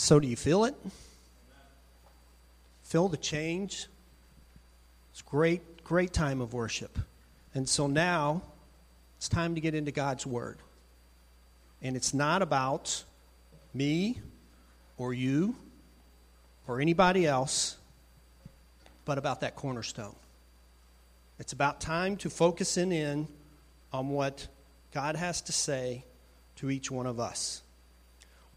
So, do you feel it? Feel the change? It's great, great time of worship. And so now it's time to get into God's Word. And it's not about me or you or anybody else, but about that cornerstone. It's about time to focusing in on what God has to say to each one of us.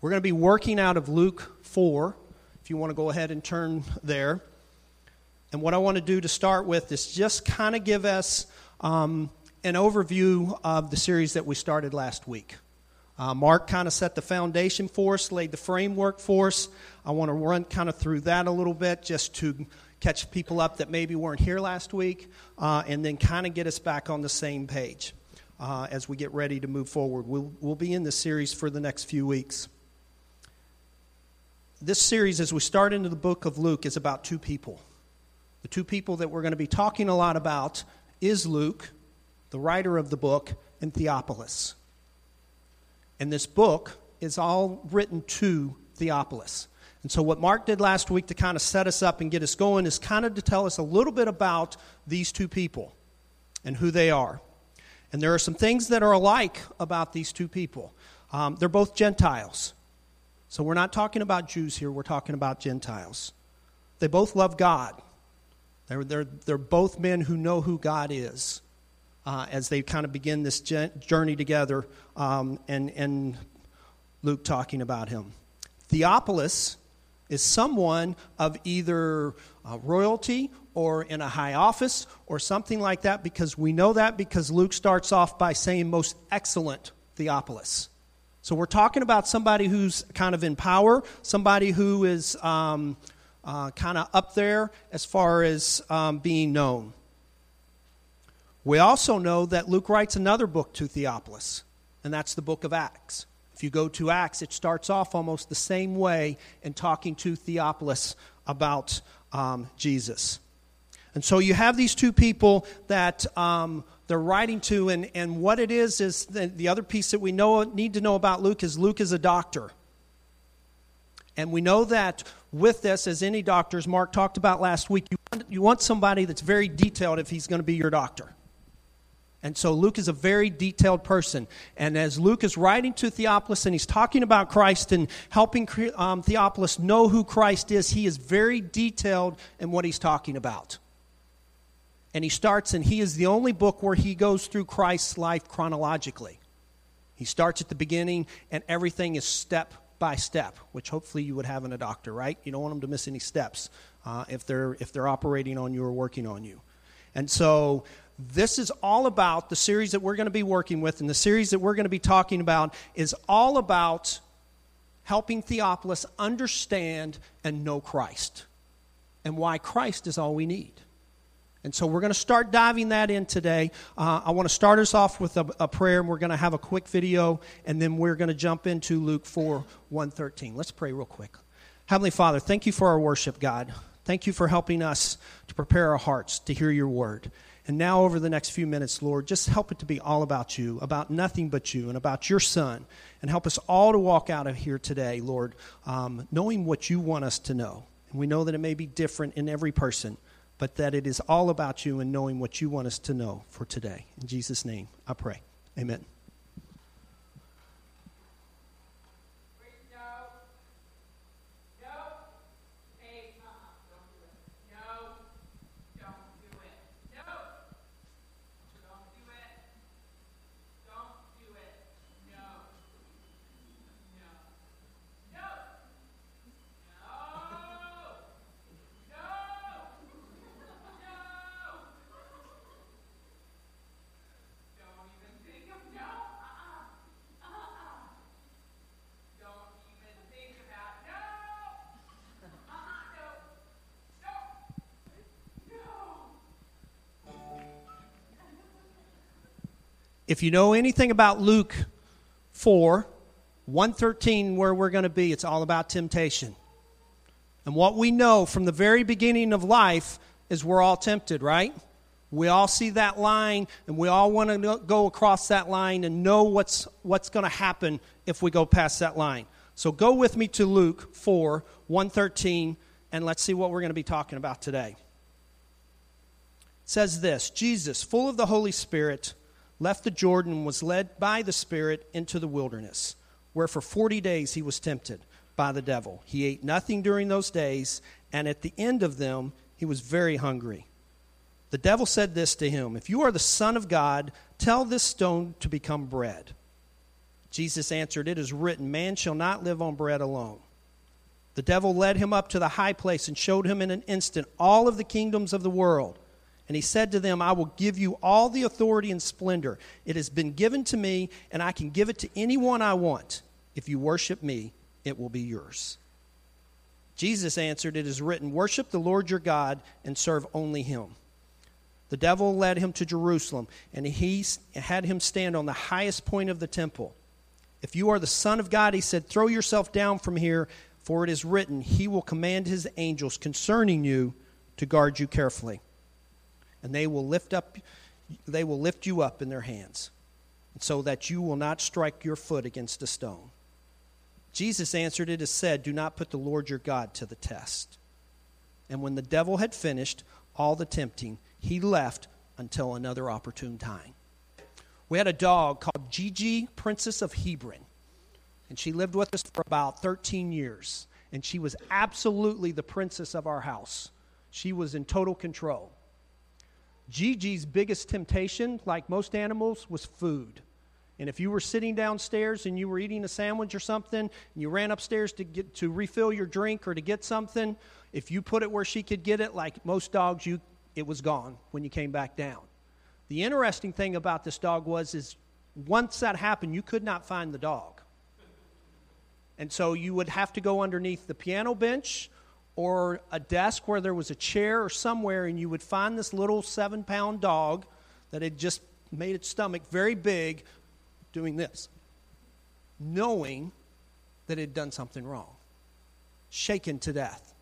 We're going to be working out of Luke 4, if you want to go ahead and turn there. And what I want to do to start with is just kind of give us um, an overview of the series that we started last week. Uh, Mark kind of set the foundation for us, laid the framework for us. I want to run kind of through that a little bit just to catch people up that maybe weren't here last week, uh, and then kind of get us back on the same page uh, as we get ready to move forward. We'll, we'll be in this series for the next few weeks. This series, as we start into the book of Luke, is about two people. The two people that we're going to be talking a lot about is Luke, the writer of the book, and Theophilus. And this book is all written to Theophilus. And so, what Mark did last week to kind of set us up and get us going is kind of to tell us a little bit about these two people and who they are. And there are some things that are alike about these two people. Um, they're both Gentiles. So we're not talking about Jews here, we're talking about Gentiles. They both love God. They're, they're, they're both men who know who God is uh, as they kind of begin this journey together, um, and, and Luke talking about him. Theophilus is someone of either uh, royalty or in a high office or something like that because we know that because Luke starts off by saying most excellent Theophilus. So we're talking about somebody who's kind of in power, somebody who is um, uh, kind of up there as far as um, being known. We also know that Luke writes another book to Theophilus, and that's the book of Acts. If you go to Acts, it starts off almost the same way in talking to Theophilus about um, Jesus. And so you have these two people that um, they're writing to, and, and what it is is the, the other piece that we know need to know about Luke is Luke is a doctor. And we know that with this, as any doctors, Mark talked about last week, you want, you want somebody that's very detailed if he's going to be your doctor. And so Luke is a very detailed person. And as Luke is writing to Theophilus and he's talking about Christ and helping um, Theophilus know who Christ is, he is very detailed in what he's talking about. And he starts, and he is the only book where he goes through Christ's life chronologically. He starts at the beginning, and everything is step by step, which hopefully you would have in a doctor, right? You don't want them to miss any steps uh, if, they're, if they're operating on you or working on you. And so this is all about the series that we're going to be working with, and the series that we're going to be talking about is all about helping Theophilus understand and know Christ and why Christ is all we need. And so we're going to start diving that in today. Uh, I want to start us off with a, a prayer, and we're going to have a quick video, and then we're going to jump into Luke 4 113. Let's pray real quick. Heavenly Father, thank you for our worship, God. Thank you for helping us to prepare our hearts to hear your word. And now, over the next few minutes, Lord, just help it to be all about you, about nothing but you, and about your Son. And help us all to walk out of here today, Lord, um, knowing what you want us to know. And we know that it may be different in every person but that it is all about you and knowing what you want us to know for today. In Jesus' name, I pray. Amen. If you know anything about Luke 4, 113, where we're going to be, it's all about temptation. And what we know from the very beginning of life is we're all tempted, right? We all see that line and we all want to go across that line and know what's, what's going to happen if we go past that line. So go with me to Luke 4 113, and let's see what we're going to be talking about today. It says this Jesus, full of the Holy Spirit, left the Jordan and was led by the Spirit into the wilderness, where for 40 days he was tempted by the devil. He ate nothing during those days, and at the end of them, he was very hungry. The devil said this to him If you are the Son of God, tell this stone to become bread. Jesus answered, It is written, Man shall not live on bread alone. The devil led him up to the high place and showed him in an instant all of the kingdoms of the world. And he said to them, I will give you all the authority and splendor. It has been given to me, and I can give it to anyone I want. If you worship me, it will be yours. Jesus answered, It is written, Worship the Lord your God and serve only him. The devil led him to Jerusalem, and he had him stand on the highest point of the temple. If you are the Son of God, he said, throw yourself down from here, for it is written, He will command His angels concerning you to guard you carefully. And they will lift up they will lift you up in their hands, so that you will not strike your foot against a stone. Jesus answered, It is said, Do not put the Lord your God to the test. And when the devil had finished all the tempting, he left until another opportune time. We had a dog called Gigi, Princess of Hebron. And she lived with us for about 13 years. And she was absolutely the princess of our house. She was in total control. Gigi's biggest temptation, like most animals, was food. And if you were sitting downstairs and you were eating a sandwich or something, and you ran upstairs to get to refill your drink or to get something, if you put it where she could get it, like most dogs, you it was gone when you came back down. The interesting thing about this dog was is once that happened, you could not find the dog. And so you would have to go underneath the piano bench or a desk where there was a chair or somewhere, and you would find this little seven pound dog that had just made its stomach very big doing this, knowing that it had done something wrong, shaken to death.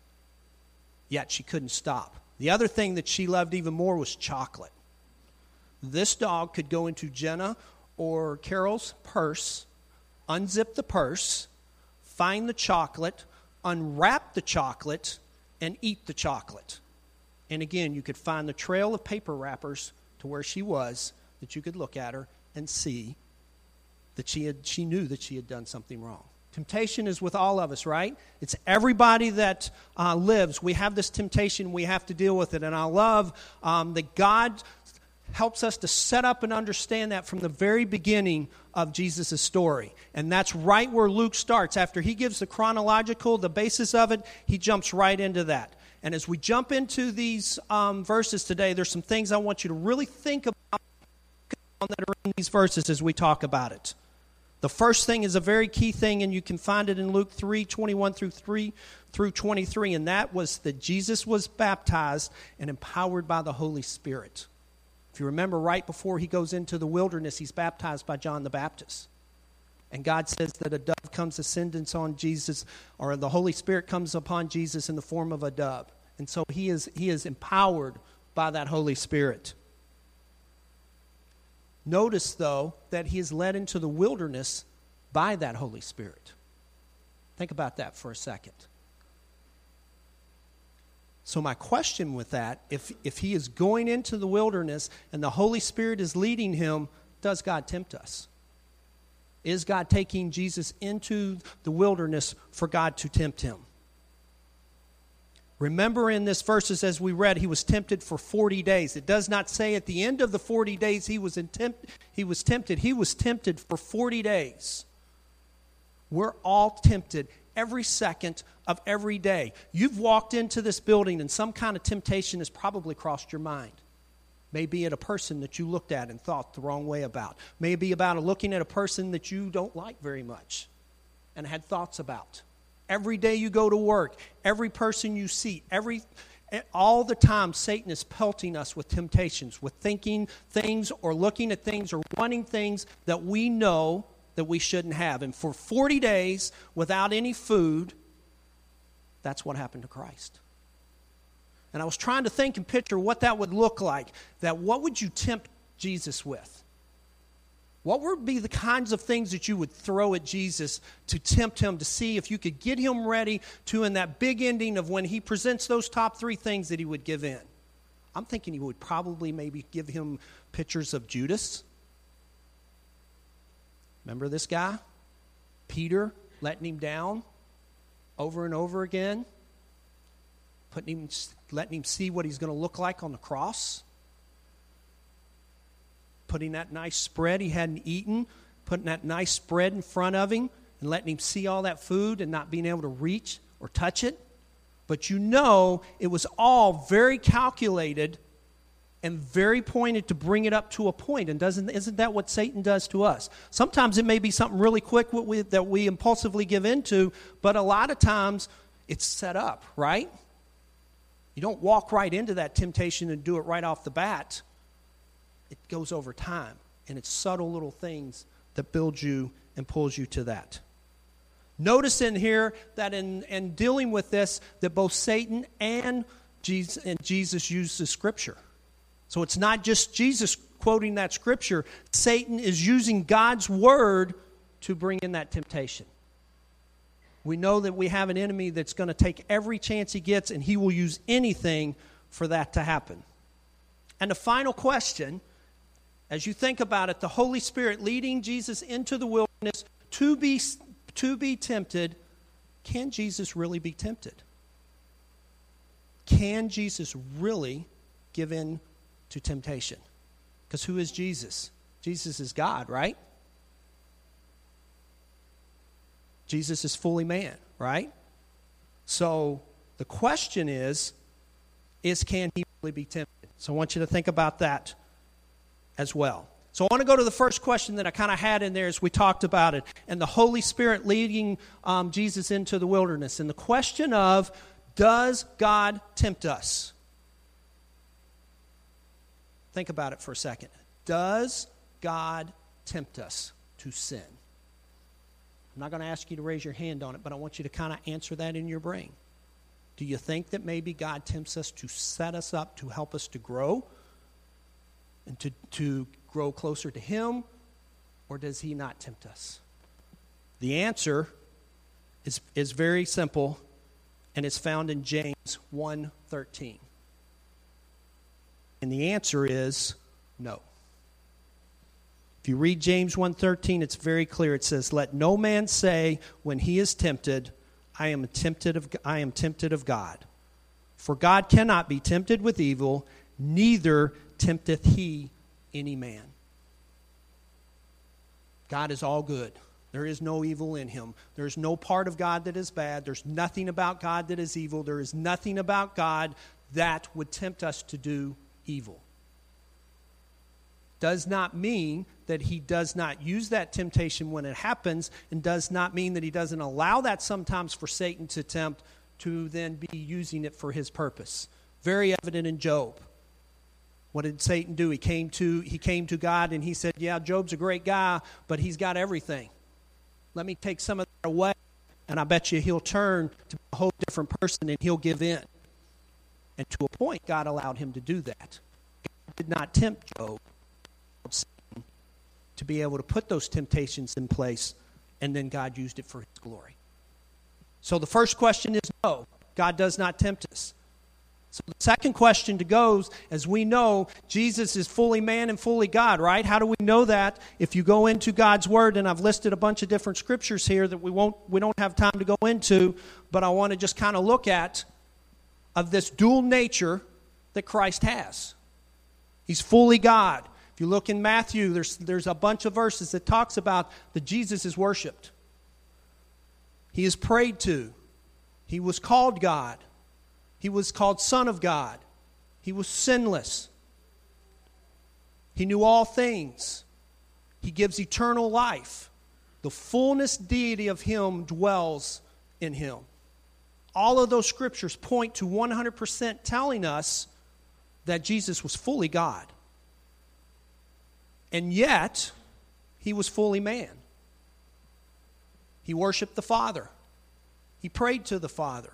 Yet she couldn't stop. The other thing that she loved even more was chocolate. This dog could go into Jenna or Carol's purse, unzip the purse, find the chocolate, unwrap the chocolate, and eat the chocolate. And again, you could find the trail of paper wrappers to where she was, that you could look at her and see that she, had, she knew that she had done something wrong. Temptation is with all of us, right? It's everybody that uh, lives. We have this temptation, we have to deal with it. And I love um, that God helps us to set up and understand that from the very beginning of Jesus' story. And that's right where Luke starts. After he gives the chronological, the basis of it, he jumps right into that. And as we jump into these um, verses today, there's some things I want you to really think about that are in these verses as we talk about it. The first thing is a very key thing, and you can find it in Luke 3 21 through 3 through 23, and that was that Jesus was baptized and empowered by the Holy Spirit. If you remember, right before he goes into the wilderness, he's baptized by John the Baptist. And God says that a dove comes ascendance on Jesus, or the Holy Spirit comes upon Jesus in the form of a dove. And so he is, he is empowered by that Holy Spirit. Notice, though, that he is led into the wilderness by that Holy Spirit. Think about that for a second. So, my question with that if, if he is going into the wilderness and the Holy Spirit is leading him, does God tempt us? Is God taking Jesus into the wilderness for God to tempt him? Remember in this verses as we read, he was tempted for 40 days. It does not say at the end of the 40 days he was, tempt, he was tempted. He was tempted for 40 days. We're all tempted every second of every day. You've walked into this building and some kind of temptation has probably crossed your mind. Maybe at a person that you looked at and thought the wrong way about. Maybe about looking at a person that you don't like very much and had thoughts about. Every day you go to work, every person you see, every all the time Satan is pelting us with temptations, with thinking things or looking at things or wanting things that we know that we shouldn't have. And for 40 days without any food, that's what happened to Christ. And I was trying to think and picture what that would look like. That what would you tempt Jesus with? What would be the kinds of things that you would throw at Jesus to tempt him to see if you could get him ready to, in that big ending of when he presents those top three things, that he would give in? I'm thinking he would probably maybe give him pictures of Judas. Remember this guy? Peter letting him down over and over again, putting him, letting him see what he's going to look like on the cross putting that nice spread he hadn't eaten, putting that nice spread in front of him and letting him see all that food and not being able to reach or touch it. But you know it was all very calculated and very pointed to bring it up to a point. And doesn't, isn't that what Satan does to us? Sometimes it may be something really quick we, that we impulsively give into, but a lot of times it's set up, right? You don't walk right into that temptation and do it right off the bat it goes over time. And it's subtle little things that build you and pulls you to that. Notice in here that in, in dealing with this, that both Satan and Jesus, and Jesus used the scripture. So it's not just Jesus quoting that scripture, Satan is using God's word to bring in that temptation. We know that we have an enemy that's going to take every chance he gets, and he will use anything for that to happen. And the final question as you think about it, the Holy Spirit leading Jesus into the wilderness to be, to be tempted, can Jesus really be tempted? Can Jesus really give in to temptation? Because who is Jesus? Jesus is God, right? Jesus is fully man, right? So the question is, is can he really be tempted? So I want you to think about that as well. So I want to go to the first question that I kind of had in there as we talked about it, and the Holy Spirit leading um, Jesus into the wilderness. And the question of, does God tempt us? Think about it for a second. Does God tempt us to sin? I'm not going to ask you to raise your hand on it, but I want you to kind of answer that in your brain. Do you think that maybe God tempts us to set us up to help us to grow? and to, to grow closer to Him, or does He not tempt us? The answer is, is very simple, and it's found in James 1.13. And the answer is no. If you read James 1:13, it's very clear. It says, "Let no man say when he is tempted, I am tempted of I am tempted of God. For God cannot be tempted with evil, neither tempteth he any man. God is all good. There is no evil in him. There is no part of God that is bad. There's nothing about God that is evil. There is nothing about God that would tempt us to do evil. Does not mean that he does not use that temptation when it happens, and does not mean that he doesn't allow that sometimes for Satan to tempt to then be using it for his purpose. Very evident in Job. What did Satan do? He came to he came to God and he said, "Yeah, Job's a great guy, but he's got everything. Let me take some of that away, and I bet you he'll turn to a whole different person and he'll give in." And to a point, God allowed him to do that. God did not tempt Job to be able to put those temptations in place, and then God used it for his glory. So the first question is no, God does not tempt us. So the second question to goes, as we know, Jesus is fully man and fully God, right? How do we know that? If you go into God's Word, and I've listed a bunch of different scriptures here that we won't we don't have time to go into, but I want to just kind of look at of this dual nature that Christ has. He's fully God. If you look in Matthew, there's there's a bunch of verses that talks about that Jesus is worshipped. He is prayed to. He was called God. He was called Son of God. He was sinless. He knew all things. He gives eternal life. The fullness deity of Him dwells in Him. All of those scriptures point to 100% telling us that Jesus was fully God. And yet, He was fully man. He worshiped the Father, He prayed to the Father.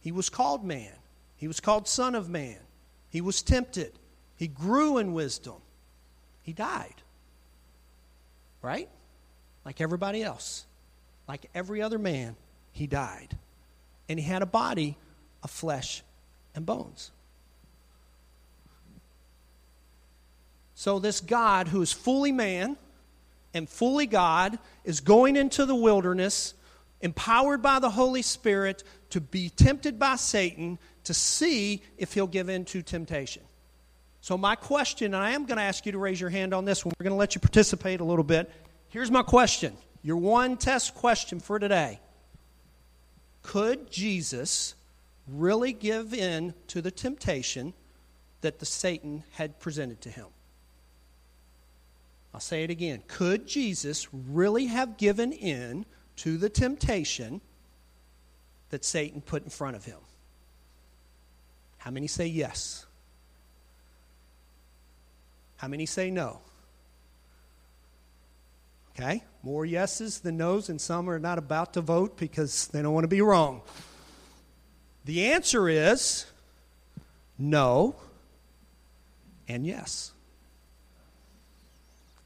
He was called man. He was called Son of Man. He was tempted. He grew in wisdom. He died. Right? Like everybody else. Like every other man, he died. And he had a body of flesh and bones. So, this God who is fully man and fully God is going into the wilderness, empowered by the Holy Spirit, to be tempted by Satan to see if he'll give in to temptation. So, my question, and I am going to ask you to raise your hand on this one, we're going to let you participate a little bit. Here's my question your one test question for today Could Jesus really give in to the temptation that the Satan had presented to him? I'll say it again. Could Jesus really have given in to the temptation that Satan put in front of him? How many say yes? How many say no? Okay, more yeses than nos, and some are not about to vote because they don't want to be wrong. The answer is no and yes.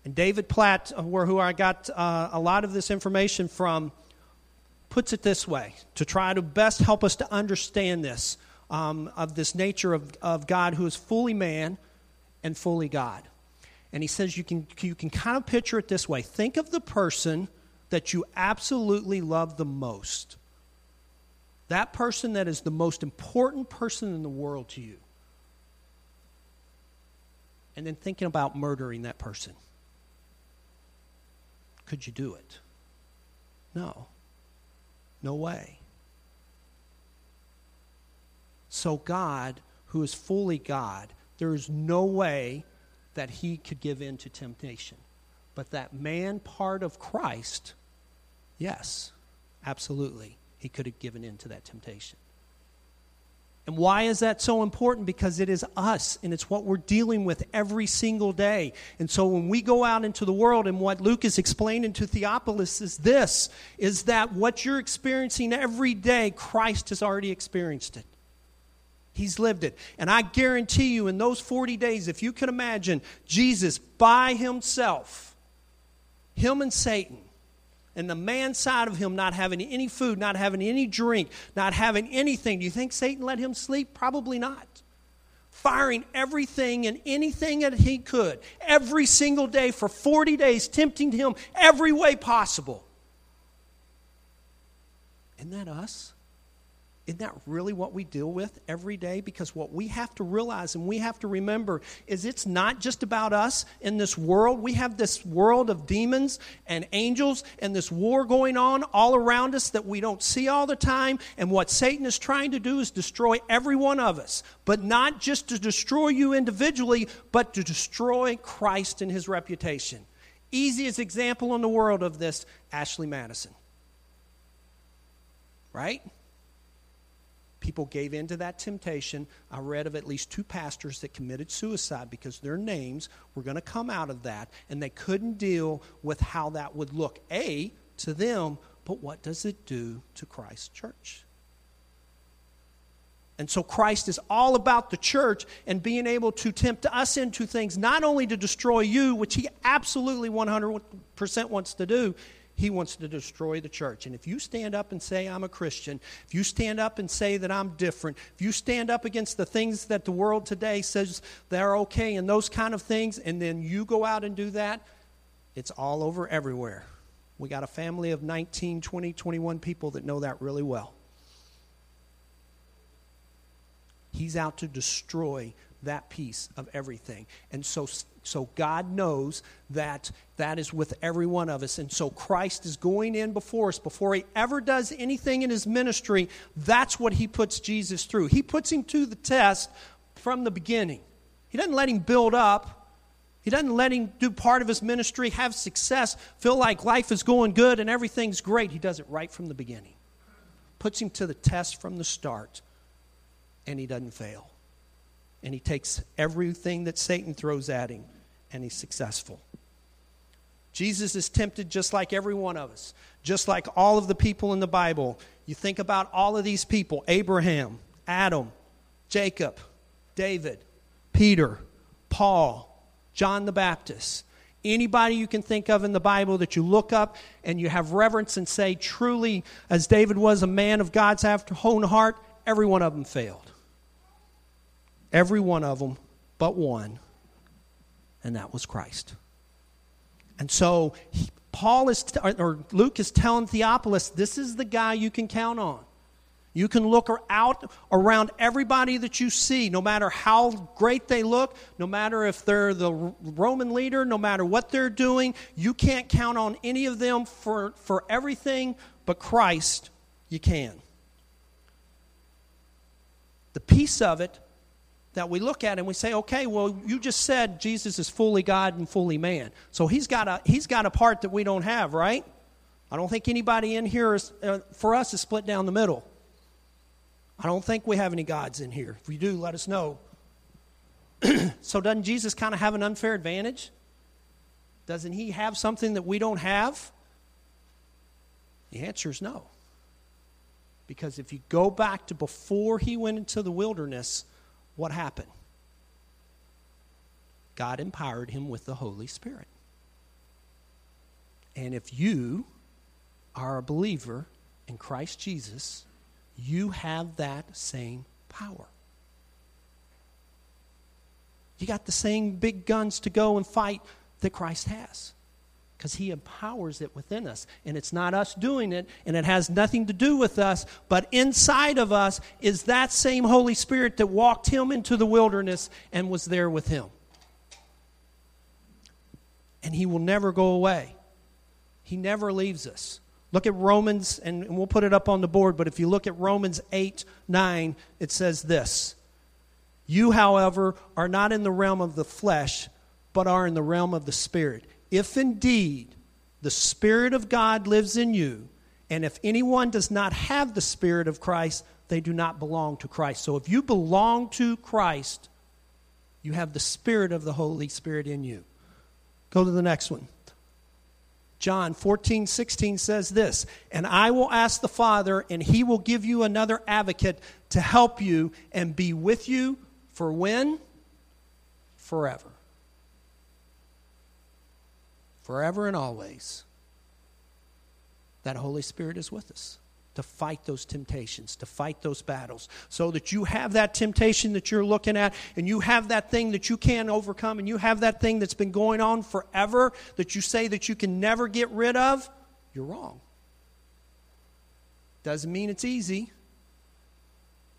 And David Platt, uh, who I got uh, a lot of this information from, puts it this way to try to best help us to understand this um, of this nature of, of God who is fully man and fully God. And he says you can, you can kind of picture it this way think of the person that you absolutely love the most. That person that is the most important person in the world to you. And then thinking about murdering that person. Could you do it? No. No way. So, God, who is fully God, there is no way that he could give in to temptation. But that man part of Christ, yes, absolutely, he could have given in to that temptation. And why is that so important? Because it is us and it's what we're dealing with every single day. And so when we go out into the world and what Luke is explaining to Theophilus is this is that what you're experiencing every day, Christ has already experienced it. He's lived it. And I guarantee you, in those 40 days, if you can imagine Jesus by himself, him and Satan, and the man side of him not having any food, not having any drink, not having anything, do you think Satan let him sleep? Probably not. Firing everything and anything that he could, every single day for 40 days, tempting him every way possible. Isn't that us? Isn't that really what we deal with every day? Because what we have to realize and we have to remember is it's not just about us in this world. We have this world of demons and angels and this war going on all around us that we don't see all the time. And what Satan is trying to do is destroy every one of us, but not just to destroy you individually, but to destroy Christ and his reputation. Easiest example in the world of this Ashley Madison. Right? People gave in to that temptation. I read of at least two pastors that committed suicide because their names were going to come out of that, and they couldn't deal with how that would look, A, to them, but what does it do to Christ's church? And so Christ is all about the church and being able to tempt us into things, not only to destroy you, which he absolutely 100% wants to do, he wants to destroy the church. And if you stand up and say, I'm a Christian, if you stand up and say that I'm different, if you stand up against the things that the world today says they're okay and those kind of things, and then you go out and do that, it's all over everywhere. We got a family of 19, 20, 21 people that know that really well. He's out to destroy that piece of everything. And so so God knows that that is with every one of us. And so Christ is going in before us. Before he ever does anything in his ministry, that's what he puts Jesus through. He puts him to the test from the beginning. He doesn't let him build up. He doesn't let him do part of his ministry, have success, feel like life is going good and everything's great. He does it right from the beginning. Puts him to the test from the start, and he doesn't fail and he takes everything that Satan throws at him and he's successful. Jesus is tempted just like every one of us, just like all of the people in the Bible. You think about all of these people Abraham, Adam, Jacob, David, Peter, Paul, John the Baptist. Anybody you can think of in the Bible that you look up and you have reverence and say, truly, as David was a man of God's own heart, every one of them failed. Every one of them but one, and that was Christ. And so Paul is, or Luke is telling Theophilus, this is the guy you can count on. You can look out around everybody that you see, no matter how great they look, no matter if they're the Roman leader, no matter what they're doing. You can't count on any of them for, for everything, but Christ, you can. The piece of it that we look at and we say, okay, well, you just said Jesus is fully God and fully man. So he's got a, he's got a part that we don't have, right? I don't think anybody in here is, uh, for us is split down the middle. I don't think we have any gods in here. If we do, let us know. so, doesn't Jesus kind of have an unfair advantage? Doesn't he have something that we don't have? The answer is no. Because if you go back to before he went into the wilderness, what happened? God empowered him with the Holy Spirit. And if you are a believer in Christ Jesus, you have that same power. You got the same big guns to go and fight that Christ has because he empowers it within us. And it's not us doing it, and it has nothing to do with us, but inside of us is that same Holy Spirit that walked him into the wilderness and was there with him. And he will never go away, he never leaves us. Look at Romans, and we'll put it up on the board, but if you look at Romans 8 9, it says this You, however, are not in the realm of the flesh, but are in the realm of the Spirit. If indeed the Spirit of God lives in you, and if anyone does not have the Spirit of Christ, they do not belong to Christ. So if you belong to Christ, you have the Spirit of the Holy Spirit in you. Go to the next one. John 14, 16 says this, and I will ask the Father, and he will give you another advocate to help you and be with you for when? Forever. Forever and always. That Holy Spirit is with us to fight those temptations, to fight those battles, so that you have that temptation that you're looking at, and you have that thing that you can't overcome, and you have that thing that's been going on forever that you say that you can never get rid of, you're wrong. Doesn't mean it's easy.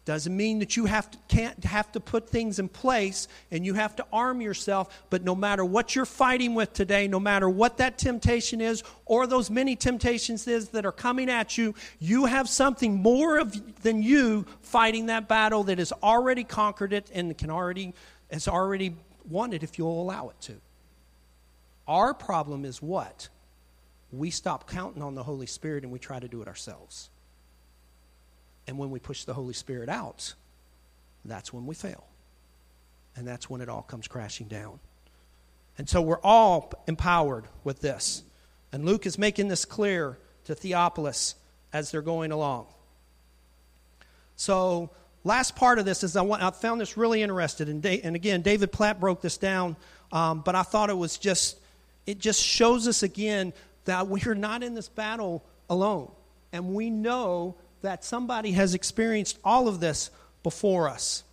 Doesn't mean that you have to, can't have to put things in place and you have to arm yourself, but no matter what you're fighting with today, no matter what that temptation is or those many temptations is that are coming at you, you have something more of, than you fighting that battle that has already conquered it and can already has already won it if you'll allow it to. Our problem is what? We stop counting on the Holy Spirit and we try to do it ourselves. And when we push the Holy Spirit out, that's when we fail. And that's when it all comes crashing down. And so we're all empowered with this. And Luke is making this clear to Theophilus as they're going along. So, last part of this is I, want, I found this really interesting. And, and again, David Platt broke this down, um, but I thought it was just, it just shows us again that we're not in this battle alone. And we know that somebody has experienced all of this before us.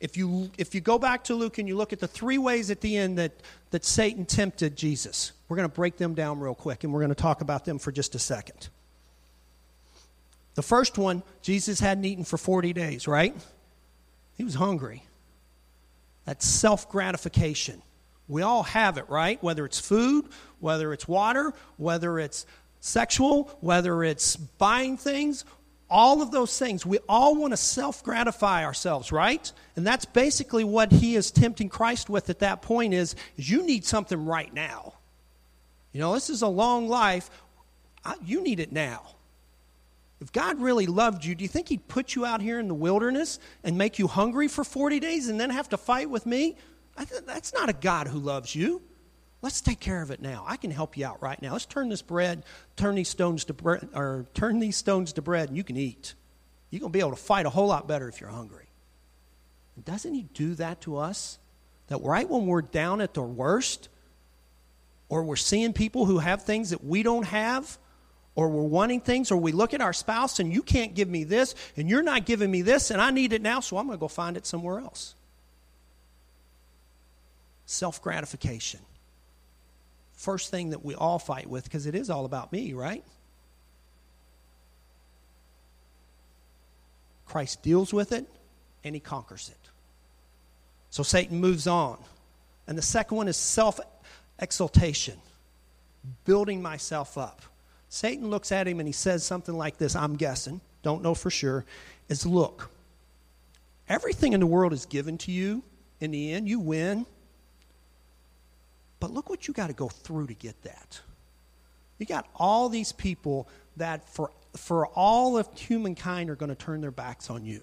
If you, if you go back to Luke and you look at the three ways at the end that, that Satan tempted Jesus, we're going to break them down real quick and we're going to talk about them for just a second. The first one, Jesus hadn't eaten for 40 days, right? He was hungry. That's self gratification. We all have it, right? Whether it's food, whether it's water, whether it's sexual, whether it's buying things, all of those things. We all want to self gratify ourselves, right? And that's basically what he is tempting Christ with at that point is, is you need something right now. You know, this is a long life. you need it now. If God really loved you, do you think He'd put you out here in the wilderness and make you hungry for 40 days and then have to fight with me? That's not a God who loves you. Let's take care of it now. I can help you out right now. Let's turn this bread, turn these stones to bread, or turn these stones to bread, and you can eat. You're going to be able to fight a whole lot better if you're hungry. Doesn't He do that to us? That right when we're down at the worst, or we're seeing people who have things that we don't have, or we're wanting things, or we look at our spouse and you can't give me this, and you're not giving me this, and I need it now, so I'm going to go find it somewhere else. Self gratification. First thing that we all fight with, because it is all about me, right? Christ deals with it and he conquers it. So Satan moves on. And the second one is self exaltation, building myself up. Satan looks at him and he says something like this I'm guessing, don't know for sure, is look, everything in the world is given to you. In the end, you win. But look what you got to go through to get that. You got all these people that, for, for all of humankind, are going to turn their backs on you.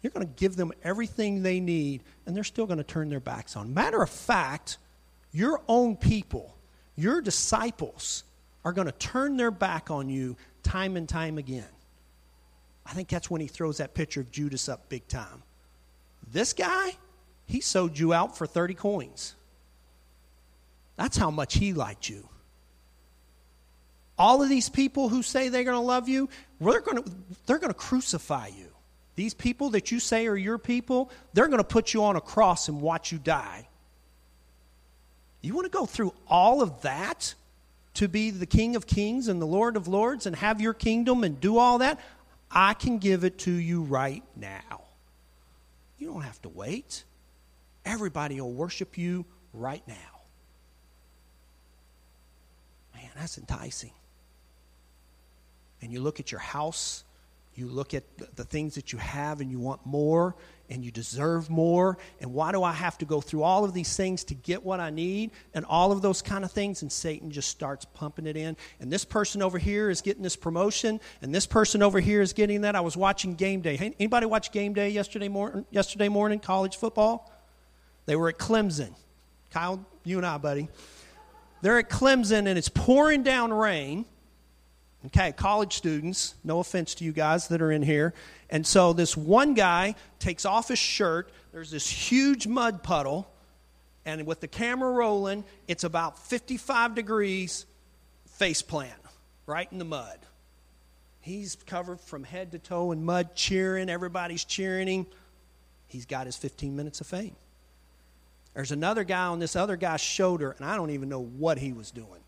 You're going to give them everything they need, and they're still going to turn their backs on. Matter of fact, your own people, your disciples, are going to turn their back on you time and time again. I think that's when he throws that picture of Judas up big time. This guy, he sold you out for 30 coins. That's how much he liked you. All of these people who say they're going to love you, they're going to, they're going to crucify you. These people that you say are your people, they're going to put you on a cross and watch you die. You want to go through all of that to be the King of Kings and the Lord of Lords and have your kingdom and do all that? I can give it to you right now. You don't have to wait. Everybody will worship you right now. Man, that's enticing. And you look at your house you look at the things that you have and you want more and you deserve more. And why do I have to go through all of these things to get what I need and all of those kind of things? And Satan just starts pumping it in. And this person over here is getting this promotion, and this person over here is getting that. I was watching Game Day. Anybody watch Game Day yesterday, morning? yesterday morning, college football? They were at Clemson. Kyle, you and I, buddy. They're at Clemson, and it's pouring down rain Okay, college students, no offense to you guys that are in here. And so this one guy takes off his shirt, there's this huge mud puddle, and with the camera rolling, it's about 55 degrees face plant, right in the mud. He's covered from head to toe in mud, cheering, everybody's cheering him. He's got his 15 minutes of fame. There's another guy on this other guy's shoulder, and I don't even know what he was doing.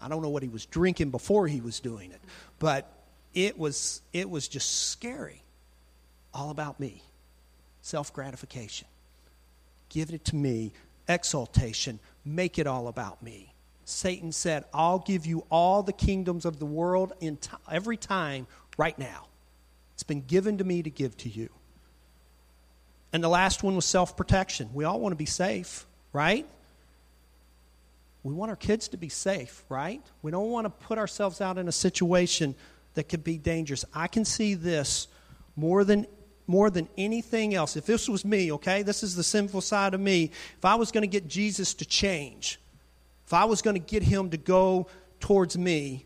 I don't know what he was drinking before he was doing it, but it was it was just scary. All about me. Self gratification. Give it to me. Exaltation. Make it all about me. Satan said, I'll give you all the kingdoms of the world in t- every time right now. It's been given to me to give to you. And the last one was self protection. We all want to be safe, right? we want our kids to be safe, right? We don't want to put ourselves out in a situation that could be dangerous. I can see this more than more than anything else. If this was me, okay, this is the sinful side of me. If I was going to get Jesus to change, if I was going to get him to go towards me,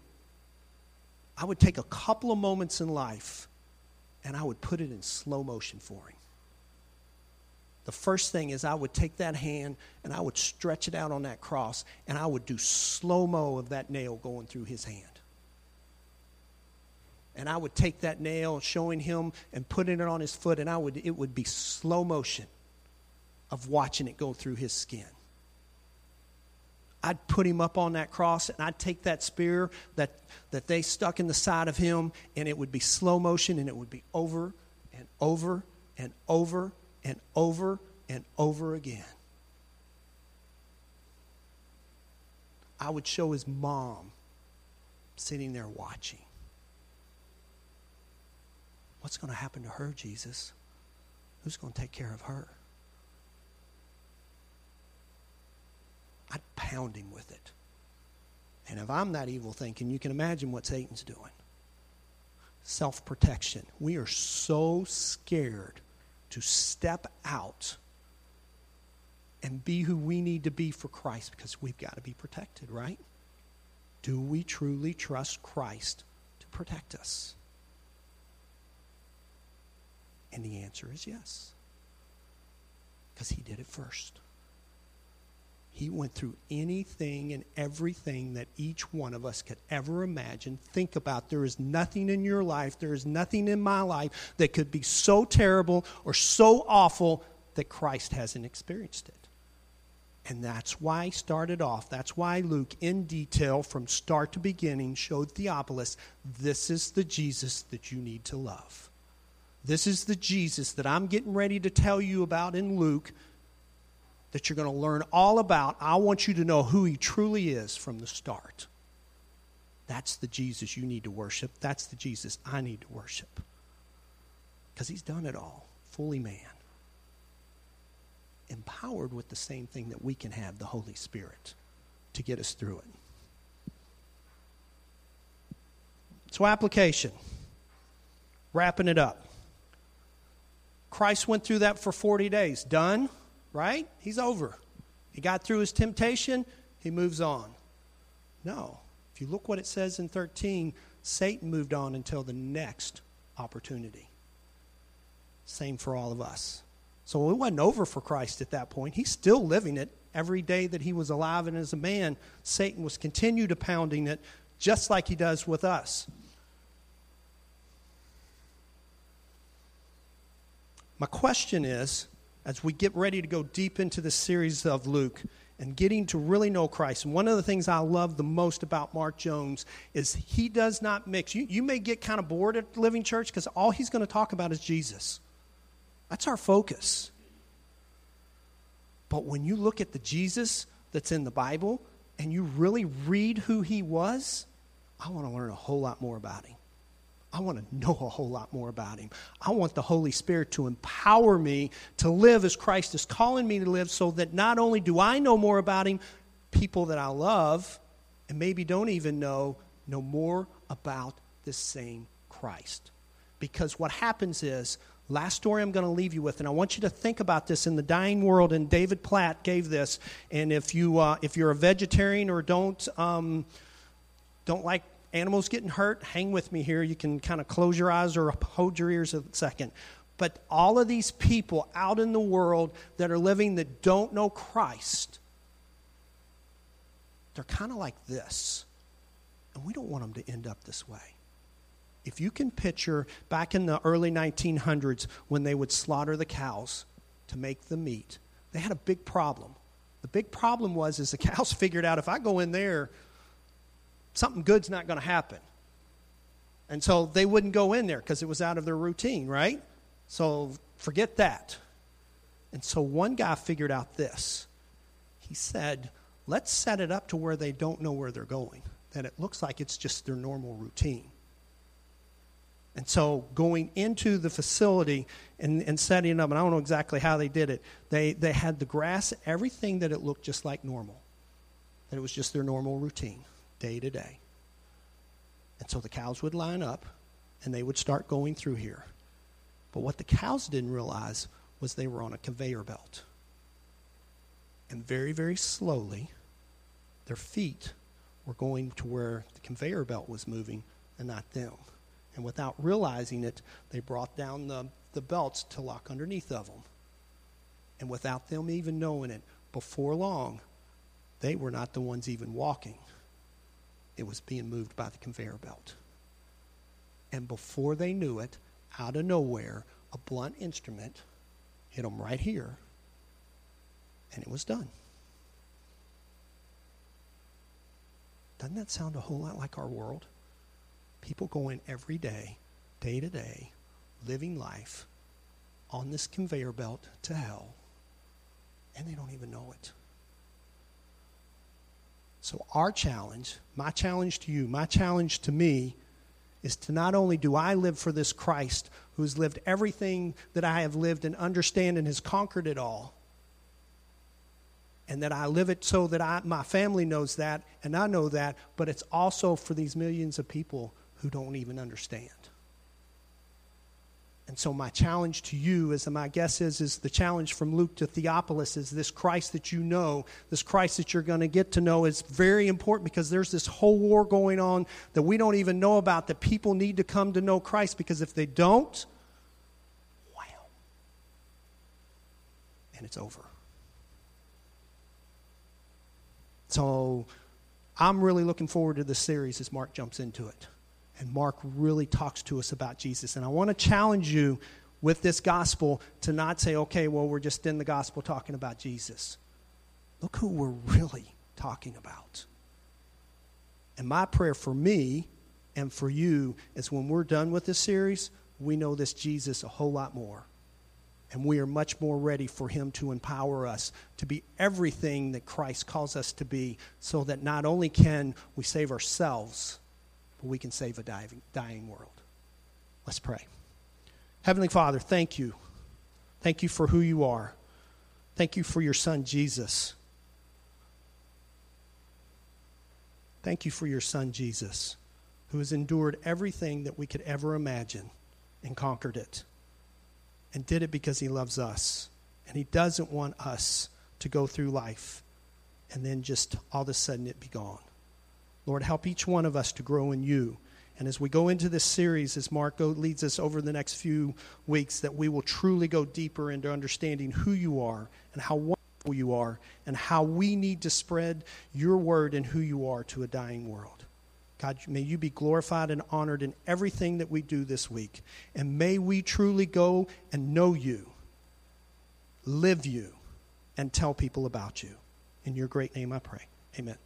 I would take a couple of moments in life and I would put it in slow motion for him the first thing is I would take that hand and I would stretch it out on that cross and I would do slow mo of that nail going through his hand. And I would take that nail, showing him and putting it on his foot, and I would it would be slow motion of watching it go through his skin. I'd put him up on that cross and I'd take that spear that, that they stuck in the side of him, and it would be slow motion and it would be over and over and over and over and over again. I would show his mom sitting there watching. What's going to happen to her, Jesus? Who's going to take care of her? I'd pound him with it. And if I'm that evil thinking, you can imagine what Satan's doing. Self protection. We are so scared to step out and be who we need to be for Christ because we've got to be protected, right? Do we truly trust Christ to protect us? And the answer is yes. Because he did it first. He went through anything and everything that each one of us could ever imagine. Think about there is nothing in your life, there is nothing in my life that could be so terrible or so awful that Christ hasn't experienced it. And that's why he started off. That's why Luke, in detail, from start to beginning, showed Theophilus this is the Jesus that you need to love. This is the Jesus that I'm getting ready to tell you about in Luke that you're going to learn all about. I want you to know who he truly is from the start. That's the Jesus you need to worship. That's the Jesus I need to worship. Because he's done it all, fully man. Empowered with the same thing that we can have the Holy Spirit to get us through it. So, application. Wrapping it up. Christ went through that for 40 days. Done? Right? He's over. He got through his temptation, he moves on. No. If you look what it says in 13, Satan moved on until the next opportunity. Same for all of us. So it wasn't over for Christ at that point. He's still living it every day that he was alive and as a man. Satan was continued pounding it just like he does with us. My question is as we get ready to go deep into the series of Luke and getting to really know Christ. And one of the things I love the most about Mark Jones is he does not mix. You, you may get kind of bored at Living Church because all he's going to talk about is Jesus. That's our focus. But when you look at the Jesus that's in the Bible and you really read who he was, I want to learn a whole lot more about him. I want to know a whole lot more about him. I want the Holy Spirit to empower me to live as Christ is calling me to live so that not only do I know more about him, people that I love and maybe don't even know know more about this same Christ. Because what happens is, last story I'm going to leave you with, and I want you to think about this in the dying world. And David Platt gave this. And if you uh, if you're a vegetarian or don't um, don't like animals getting hurt, hang with me here. You can kind of close your eyes or hold your ears a second. But all of these people out in the world that are living that don't know Christ, they're kind of like this. And we don't want them to end up this way. If you can picture back in the early 1900s when they would slaughter the cows to make the meat, they had a big problem. The big problem was is the cows figured out if I go in there, something good's not going to happen. And so they wouldn't go in there because it was out of their routine, right? So forget that. And so one guy figured out this. He said, let's set it up to where they don't know where they're going, that it looks like it's just their normal routine. And so going into the facility and, and setting it up, and I don't know exactly how they did it, they, they had the grass, everything that it looked just like normal, that it was just their normal routine day to day. And so the cows would line up and they would start going through here. But what the cows didn't realize was they were on a conveyor belt. And very, very slowly, their feet were going to where the conveyor belt was moving and not them. And without realizing it, they brought down the, the belts to lock underneath of them. And without them even knowing it, before long, they were not the ones even walking it was being moved by the conveyor belt. And before they knew it, out of nowhere, a blunt instrument hit them right here, and it was done. Doesn't that sound a whole lot like our world? People going every day, day to day, living life on this conveyor belt to hell, and they don't even know it. So, our challenge, my challenge to you, my challenge to me, is to not only do I live for this Christ who's lived everything that I have lived and understand and has conquered it all, and that I live it so that I, my family knows that and I know that, but it's also for these millions of people who don't even understand. And so my challenge to you is, and my guess is, is the challenge from Luke to Theophilus is this Christ that you know, this Christ that you're going to get to know is very important because there's this whole war going on that we don't even know about that people need to come to know Christ because if they don't, wow. And it's over. So I'm really looking forward to this series as Mark jumps into it. And Mark really talks to us about Jesus. And I want to challenge you with this gospel to not say, okay, well, we're just in the gospel talking about Jesus. Look who we're really talking about. And my prayer for me and for you is when we're done with this series, we know this Jesus a whole lot more. And we are much more ready for Him to empower us to be everything that Christ calls us to be, so that not only can we save ourselves, but we can save a dying, dying world. Let's pray. Heavenly Father, thank you. Thank you for who you are. Thank you for your Son, Jesus. Thank you for your Son, Jesus, who has endured everything that we could ever imagine and conquered it and did it because he loves us. And he doesn't want us to go through life and then just all of a sudden it be gone. Lord, help each one of us to grow in you. And as we go into this series, as Mark leads us over the next few weeks, that we will truly go deeper into understanding who you are and how wonderful you are and how we need to spread your word and who you are to a dying world. God, may you be glorified and honored in everything that we do this week. And may we truly go and know you, live you, and tell people about you. In your great name I pray. Amen.